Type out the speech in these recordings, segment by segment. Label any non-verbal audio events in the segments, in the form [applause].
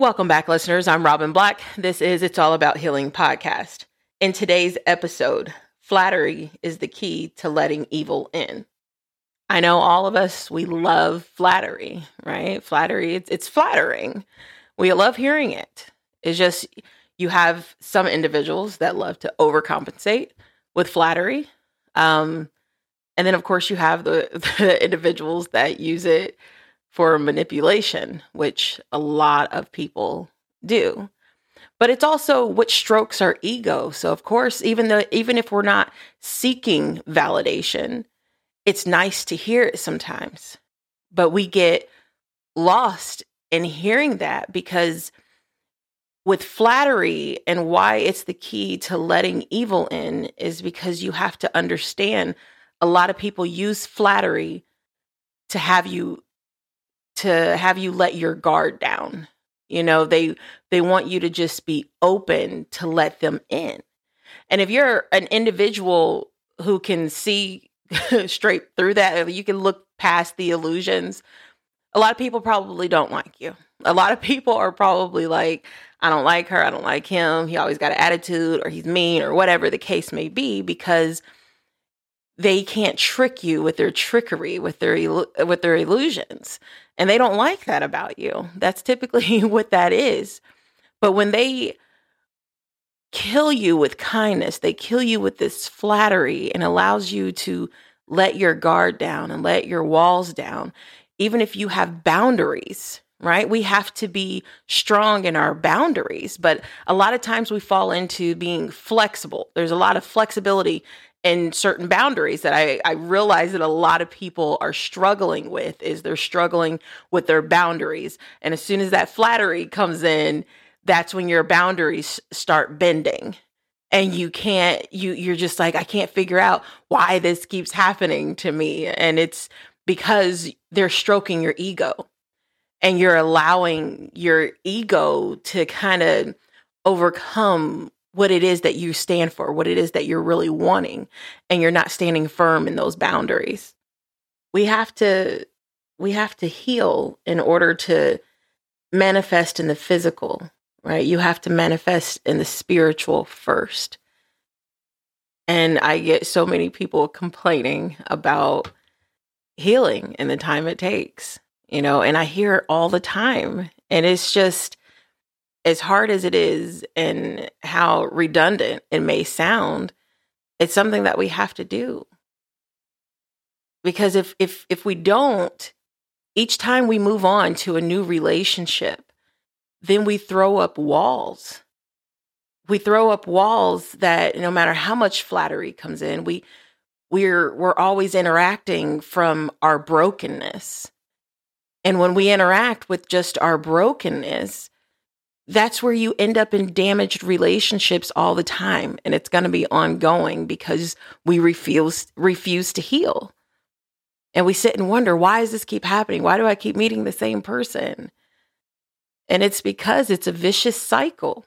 Welcome back, listeners. I'm Robin Black. This is It's All About Healing podcast. In today's episode, flattery is the key to letting evil in. I know all of us, we love flattery, right? Flattery, it's, it's flattering. We love hearing it. It's just you have some individuals that love to overcompensate with flattery. Um, and then, of course, you have the, [laughs] the individuals that use it for manipulation, which a lot of people do. But it's also what strokes our ego. So of course, even though even if we're not seeking validation, it's nice to hear it sometimes. But we get lost in hearing that because with flattery and why it's the key to letting evil in is because you have to understand a lot of people use flattery to have you to have you let your guard down. You know, they they want you to just be open to let them in. And if you're an individual who can see [laughs] straight through that, you can look past the illusions. A lot of people probably don't like you. A lot of [laughs] people are probably like, I don't like her, I don't like him. He always got an attitude or he's mean or whatever the case may be because they can't trick you with their trickery, with their with their illusions. And they don't like that about you. That's typically [laughs] what that is. But when they kill you with kindness, they kill you with this flattery and allows you to let your guard down and let your walls down, even if you have boundaries, right? We have to be strong in our boundaries, but a lot of times we fall into being flexible. There's a lot of flexibility and certain boundaries that I, I realize that a lot of people are struggling with is they're struggling with their boundaries. And as soon as that flattery comes in, that's when your boundaries start bending. And you can't, you you're just like, I can't figure out why this keeps happening to me. And it's because they're stroking your ego and you're allowing your ego to kind of overcome what it is that you stand for, what it is that you're really wanting, and you're not standing firm in those boundaries. We have to we have to heal in order to manifest in the physical, right? You have to manifest in the spiritual first. And I get so many people complaining about healing and the time it takes, you know, and I hear it all the time. And it's just as hard as it is and how redundant it may sound, it's something that we have to do. Because if if if we don't, each time we move on to a new relationship, then we throw up walls. We throw up walls that no matter how much flattery comes in, we we're we're always interacting from our brokenness. And when we interact with just our brokenness, that's where you end up in damaged relationships all the time and it's going to be ongoing because we refuse refuse to heal. And we sit and wonder why does this keep happening? Why do i keep meeting the same person? And it's because it's a vicious cycle.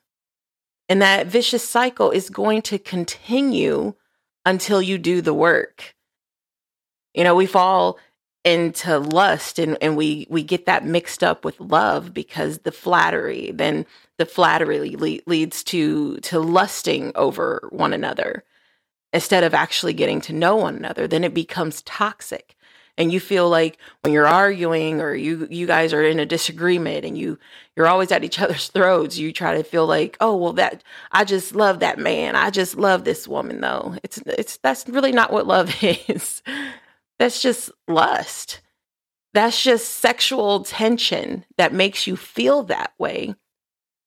And that vicious cycle is going to continue until you do the work. You know we fall into lust and, and we we get that mixed up with love because the flattery then the flattery le- leads to to lusting over one another instead of actually getting to know one another then it becomes toxic. And you feel like when you're arguing or you you guys are in a disagreement and you you're always at each [laughs] other's throats you try to feel like oh well that i just love that man. I just love this woman though. It's it's that's really not what love [laughs] is that's just lust. That's just sexual tension that makes you feel that way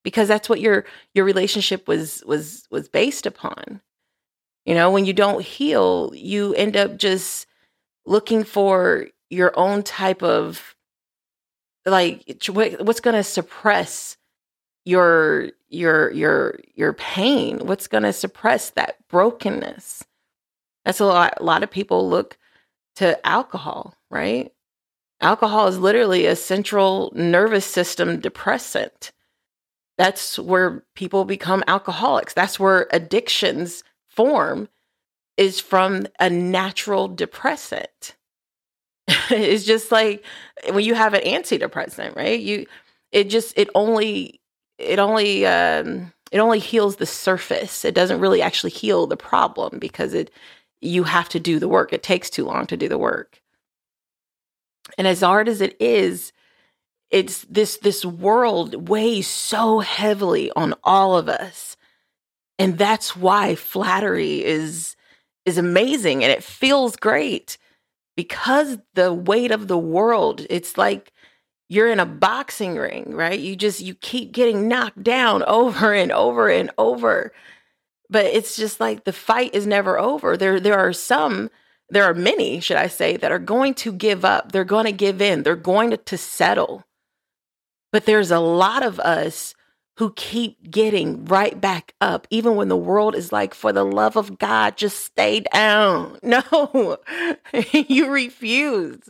because that's what your your relationship was was was based upon. You know, when you don't heal, you end up just looking for your own type of like what's going to suppress your your your your pain what's going to suppress that brokenness that's a lot a lot of people look to alcohol, right? Alcohol is literally a central nervous system depressant. That's where people become alcoholics. That's where addictions form is from a natural depressant. [laughs] it's just like when you have an antidepressant, right? You it just it only it only um it only heals the surface. It doesn't really actually heal the problem because it you have to do the work. It takes too long to do the work. And as hard as it is, it's this this world weighs so heavily on all of us. And that's why flattery is is amazing and it feels great because the weight of the world, it's like you're in a boxing ring, right? You just you keep getting knocked down [laughs] over and over and over. But it's just like the fight is never over. There there are some there are many, should I say, that are going to give up. They're going to give in. They're going to, to settle. But there's a lot of us who keep getting right back up, even when the world is like, for the love of God, just stay down. [laughs] No, [laughs] you refuse.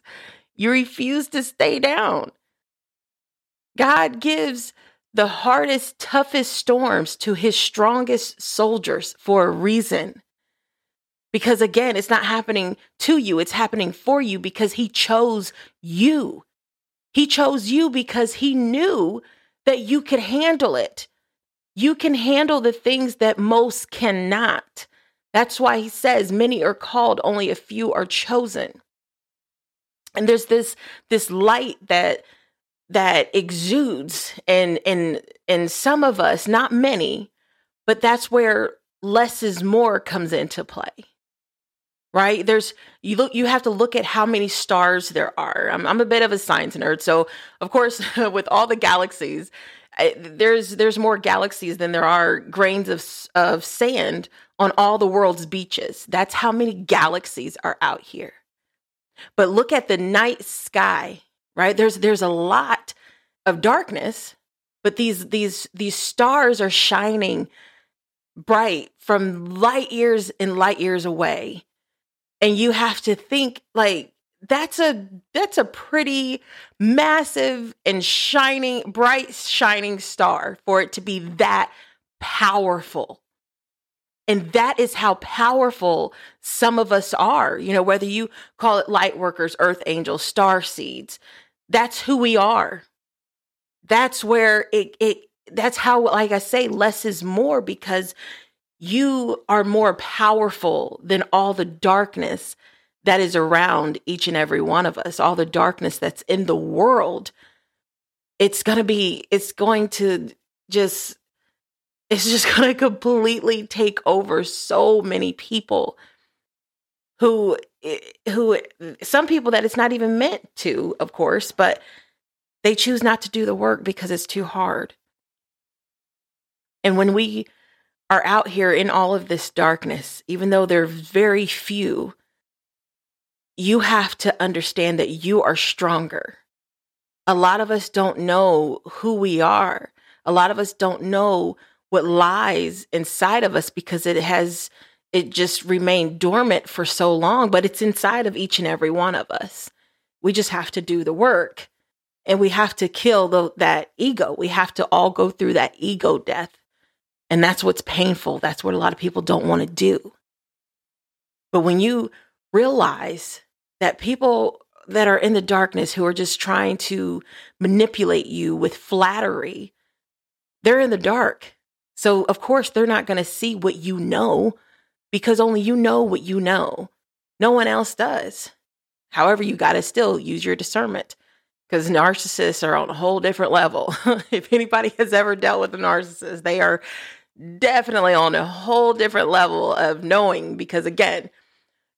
You refuse to stay down. God gives the hardest, toughest storms to his strongest soldiers for a reason. Because again, it's not happening to you, it's happening for you because he chose you. He chose you because he knew that you could handle it. You can handle the things that most cannot. That's why he says many are called, only a few are chosen. And there's this this light that that exudes in in in some of us, not many, but that's where less is more comes into play. Right? There's you look you have to look at how many stars there are. I'm I'm a bit of a science nerd, so of course [laughs] with all the galaxies, I, there's there's more galaxies than there are grains of of sand on all the world's beaches. That's how many galaxies are out here. But look at the night sky right? There's there's a lot of darkness, but these these these stars are shining bright from light years and light years away. And you have to think like that's a that's a pretty massive and shining bright shining star for it to be that powerful and that is how powerful some of us are you know whether you call it light workers earth angels star seeds that's who we are. That's where it it that's how like I say less is more because you are more powerful than all the darkness that is around each and every one of us, all the darkness that's in the world. It's going to be it's going to just it's just [laughs] going to completely take over so many people who who some people that it's not even meant to, of course, but they choose not to do the work because it's too hard. And when we are out here in all of this darkness, even though there are very few, you have to understand that you are stronger. A lot of us don't know who we are. A lot of us don't know what lies inside of us because it has it just remained dormant for so long, but it's inside of each and every one of us. We just have to do the work and we have to kill the, that ego. We have to all go through that ego death. And that's what's painful. That's what a lot of people don't want to do. But when you realize that people that are in the darkness who are just trying to manipulate you with flattery, they're in the dark. So, of course, they're not going to see what you know because only you know what you know. No one else does. However, you got to still use your discernment because narcissists are on a whole different level. [laughs] if anybody has ever dealt with a narcissist, they are definitely on a whole different level of knowing because, again,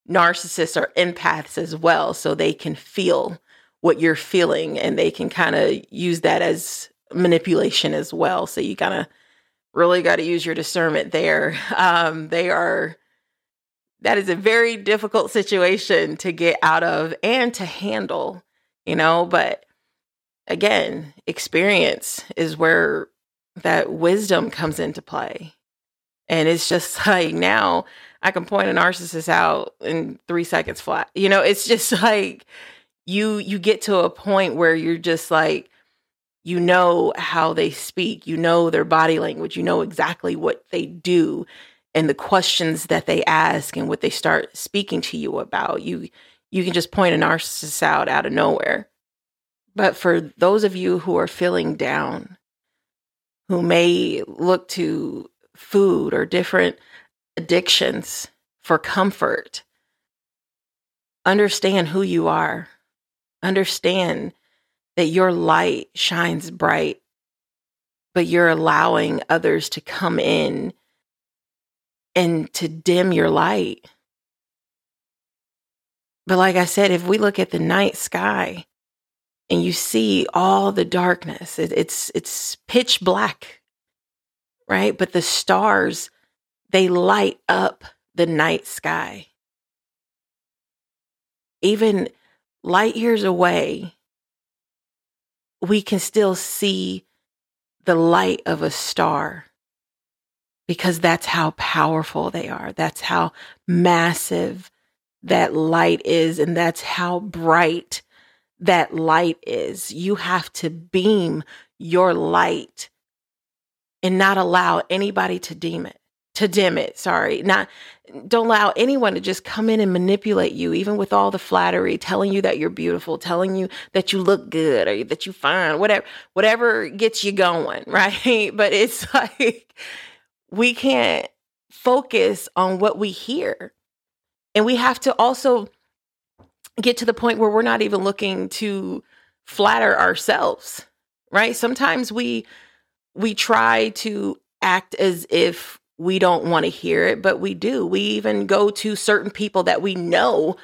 narcissists are empaths as well. So they can feel what you're feeling and they can kind of use that as manipulation as well. So you of really got to use your discernment there. [laughs] Um, they are, that is a very difficult situation to get out of and to handle, you know, but again, experience is where that wisdom comes into play. And it's just [laughs] like now I can point a narcissist out in three seconds flat. You know, it's just [laughs] like you you get to a point where you're just like, you know how they speak, you know their body language, you know exactly what they do and the questions that they ask and what they start speaking to you about. You you can just point a narcissist out out of nowhere. But for those of you who are feeling down, who may look to food or different addictions for comfort, understand who you are. Understand that your light shines bright, but you're allowing others to come in and to dim your light. But like I said, if we look at the night sky and you see all the darkness, it, it's it's pitch black, right? But the stars, they light up the night sky. Even light years away, we can still see the light of a star because that's how powerful they are. That's how massive that light is, and that's how bright that light is. You have to beam your light and not allow anybody to dim it to dim it sorry not don't allow anyone to just come in and manipulate you even with all the flattery telling you that you're beautiful telling you that you look good or that you fine whatever whatever gets you going [laughs] right? But it's [laughs] like we can't focus on what we hear. And we have to also get to the point where we're not even looking to flatter ourselves right? Sometimes we we try to act as if we don't want to hear it, but we do. We even go to certain people that we know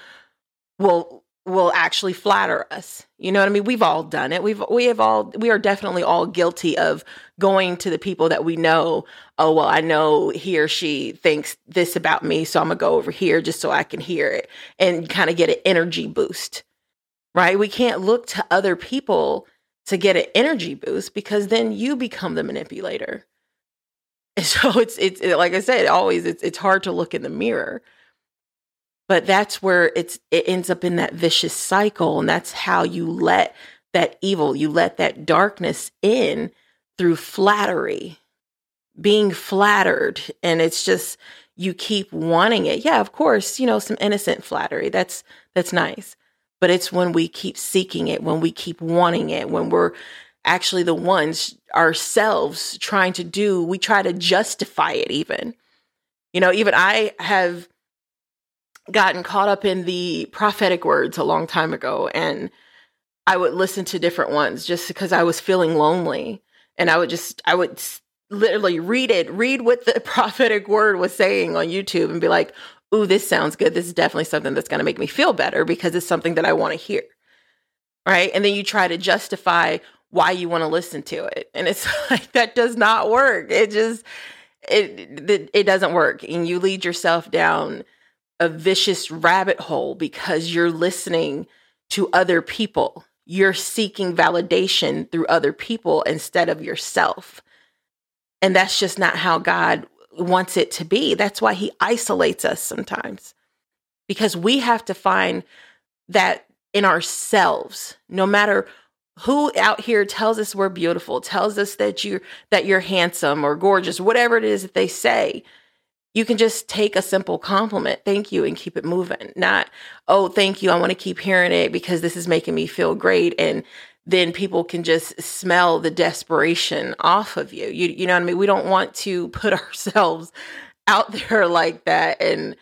will will actually flatter us. You know what I mean? We've all done it. We've we have all we are definitely all guilty of going to the people that we know, oh well, I know he or she thinks this about me, so I'm going to go over here just so I can hear it and kind of get an energy boost. Right? We can't look to other people to get an energy boost because then you become the manipulator. [laughs] So it's it's like I said, always it's it's hard to look in the mirror. But that's where it's it ends up in that vicious cycle and that's how you let that evil, you let that darkness in through flattery. Being flattered and it's just you keep wanting it. Yeah, of course, you know, some innocent flattery. That's that's nice. But it's when we keep seeking it, when we keep wanting it, when we're actually the ones ourselves trying to do, we try to justify it even. You know, even I have gotten caught up in the prophetic words a long time ago and I would listen to different ones just because I was feeling lonely and I would just I would literally read it, read what the [laughs] prophetic word was saying on YouTube and be like, "Ooh, this sounds good. This is definitely something that's going to make me feel better because it's something that I want to hear." Right? And then you try to justify why you want to listen to it. And it's [laughs] like that does not work. It just it, it doesn't work and you lead yourself down a vicious rabbit hole because you're listening to other people. You're seeking validation through other people instead of yourself. And that's just not how God wants it to be. That's why he isolates us sometimes. Because we have to find that in ourselves, no matter who out here tells us we're beautiful tells us that you're that you're handsome or gorgeous whatever it is that they say you can just take a simple compliment thank you and keep it moving. Not oh thank you i want to keep hearing it because this is making me feel great and then people can just smell the desperation off of you. You, you know what i mean? We don't want to put [laughs] ourselves out there like that and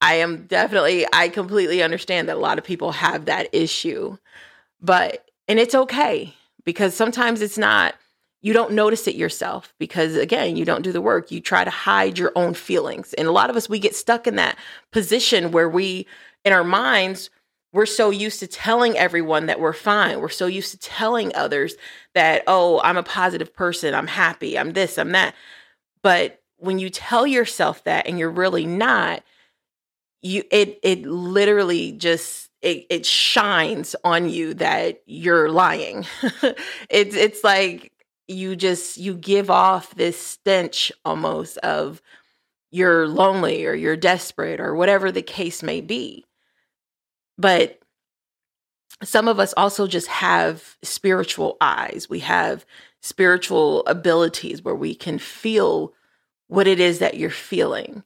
i am definitely i completely understand that a lot of people have that issue but and it's okay because sometimes it's not, you don't notice it yourself because, again, you don't do the work. You try to hide your own feelings. And a lot of us, we get stuck in that position where we, in our minds, we're so used to telling everyone that we're fine. We're so used to telling others that, oh, I'm a positive person. I'm happy. I'm this, I'm that. But when you tell yourself that and you're really not, you it it literally just it, it shines on you that you're lying. [laughs] it's it's like you just you give off this stench almost of you're lonely or you're desperate or whatever the case may be. But some of us also just have spiritual eyes. We have spiritual abilities where we can feel what it is that you're feeling.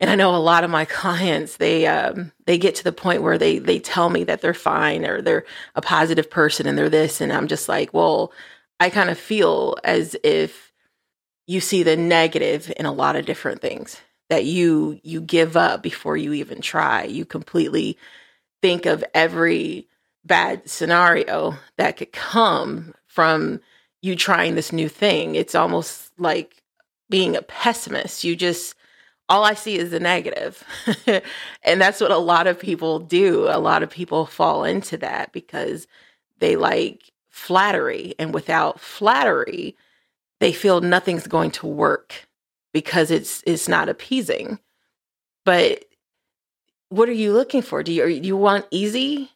And I know a lot of my [laughs] clients they um, they get to the point where they they tell me that they're fine or they're a positive person and they're this and I'm just like, well, I kind of feel as if you see the negative in a lot of different things that you you give up before you even try. You completely think of every bad scenario that could come from you trying this new thing. It's almost like being a pessimist. You just all I see is the negative. [laughs] and that's what a lot of people do. A lot of people fall into that because they like flattery. And without flattery, they feel nothing's going to work because it's it's not appeasing. But what are you looking for? Do you, you want easy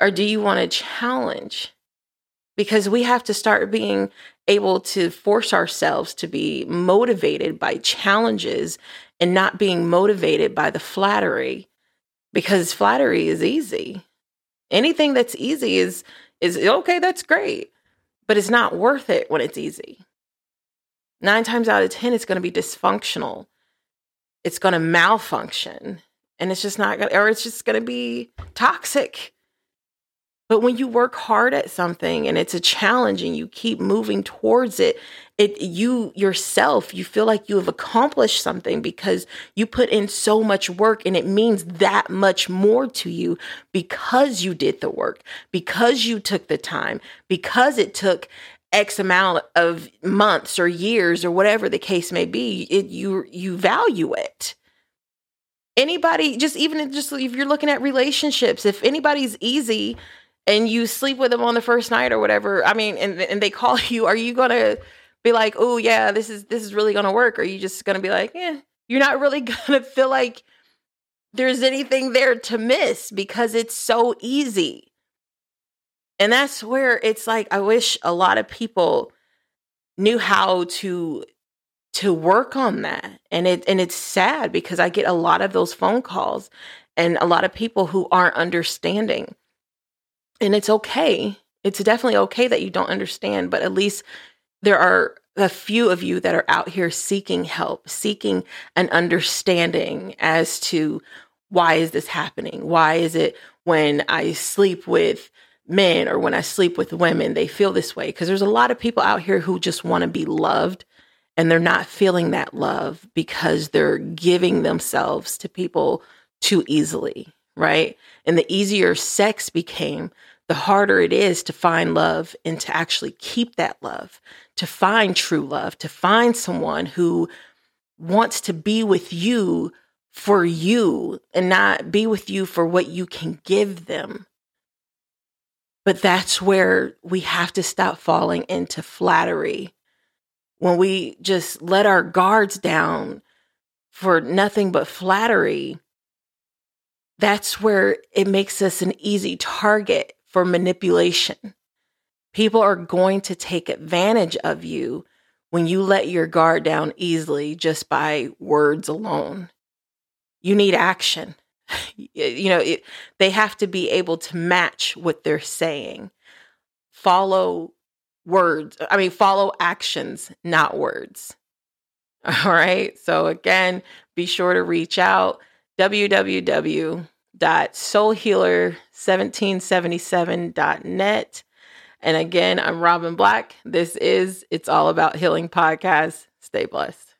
or do you want a challenge? Because we have to start being able to force ourselves to be motivated by challenges and not being motivated by the flattery because flattery is easy. Anything that's easy is is okay, that's great, but it's not worth it when it's easy. 9 times out of 10 it's going to be dysfunctional. It's going to malfunction and it's just not going to or it's just going to be toxic but when you work hard at something and it's a challenge and you keep moving towards it, it you yourself, you feel like you have accomplished something because you put in so much work and it means that much more to you because you did the work, because you took the time, because it took X amount of months or years or whatever the case may be, it, you you value it. Anybody just even just if you're looking at relationships if anybody's easy and you sleep with them on the first night or whatever i mean and, and they call [laughs] you are you gonna be like oh yeah this is this is really gonna work. Or you just gonna be like yeah you're not really [laughs] gonna feel like there's anything there to miss because it's so easy. And that's where it's like i wish a lot of people knew how to to work on that. And it and it's sad because i get a lot of those phone calls and a lot of people who aren't understanding. And it's okay. It's definitely okay that you don't understand, but at least there are a few of you that are out here seeking help, seeking an understanding as to why is this happening? Why is it when I sleep with men or when I sleep with women, they feel this way? Because there's a lot of people out here who just want to be loved and they're not feeling that love because they're giving themselves to people too easily right? And the easier sex became, the harder it is to find love and to actually keep that love, to find true love, to find someone who wants to be with you for you and not be with you for what you can give them. But that's where we have to stop falling into flattery. When we just let our guards down for nothing but flattery, that's where it makes us an easy target for manipulation. People are going to take advantage of you when you let your guard down easily just by words alone. You need action. [laughs] you know, it, they have to be able to match what they're saying. Follow words, I mean, follow actions, not words. [laughs] All right. So, again, be sure to reach out www.soulhealer1777.net. And again, I'm Robin Black. This is It's All About Healing podcast. Stay blessed.